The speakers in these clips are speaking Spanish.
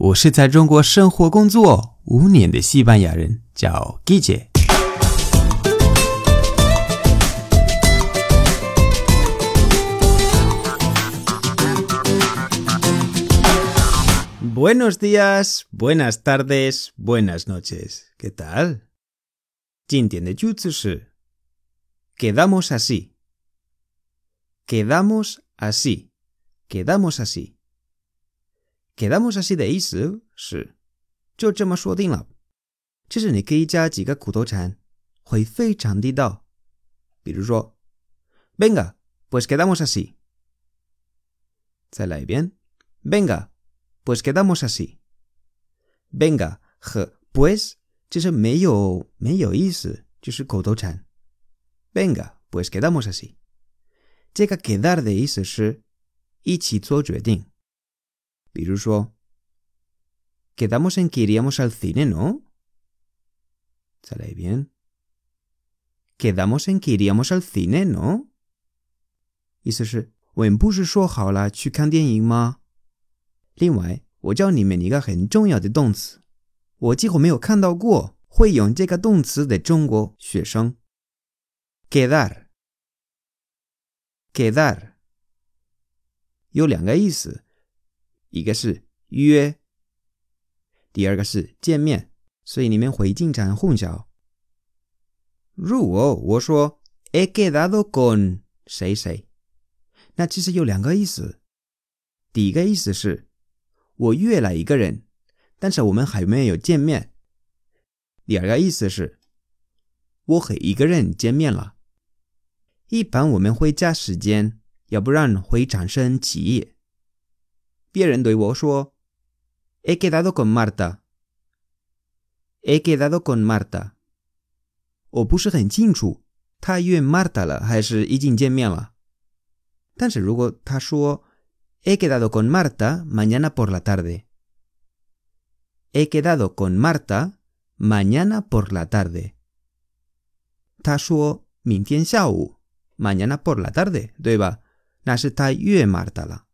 我是在中国生活工作五年的西班牙人，叫 Guille。Buenos días, buenas tardes, buenas noches. ¿Qué tal? 今天的句子是 Quedamos así. Quedamos así. Quedamos así. Quedamos así 的意思是就这么说定了。其实你可以加几个口头禅，会非常地道。比如说，Venga, pues quedamos así。再来一遍，Venga, pues quedamos así。Venga 和 pues 其实没有没有意思，就是口头禅。Venga, pues quedamos así。这个 quedar 的意思是一起做决定。比如说，quedamos en que iríamos al cine, ¿no? ¿Sale bien? Quedamos en que iríamos al cine, ¿no? 意思是我们不是说好了去看电影吗？另外，我教你们一个很重要的动词，我几乎没有看到过会用这个动词的中国学生。quedar。quedar 有两个意思。 一个是约，第二个是见面，所以你们会经常混淆。如果我说 he quedado con 谁谁，那其实有两个意思。第一个意思是我约了一个人，但是我们还没有见面。第二个意思是我和一个人见面了。一般我们会加时间，要不然会产生歧义。别人对我说：“He quedado con Marta。” He quedado con Marta。我不是很清楚他约 Marta 了还是已经见面了。但是如果他说 “He quedado con Marta mañana por la tarde。” He quedado con Marta mañana por la tarde。他说明天下午 “mañana por la tarde”，对吧？那是他约 Marta 了。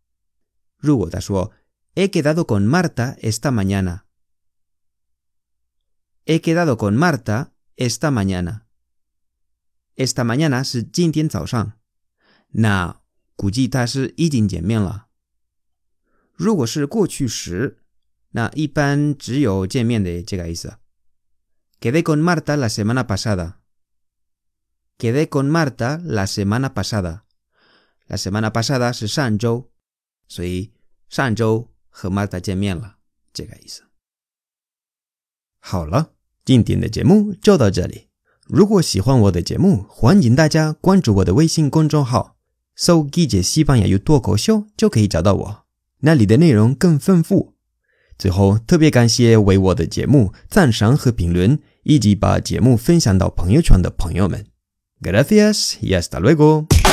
如果他说 He quedado con Marta esta mañana. He quedado con Marta esta mañana. Esta mañana 是今天早上，那估计他是已经见面了。如果是过去时，那一般只有见面的这个意思。Quedé con Marta la semana pasada. Quedé con Marta la semana pasada. La semana pasada 是上周。 所以上周和 Marta 见面了，这个意思。好了，今天的节目就到这里。如果喜欢我的节目，欢迎大家关注我的微信公众号，搜“季节西班牙语脱口秀”就可以找到我，那里的内容更丰富。最后，特别感谢为我的节目赞赏和评论，以及把节目分享到朋友圈的朋友们。Gracias y hasta luego。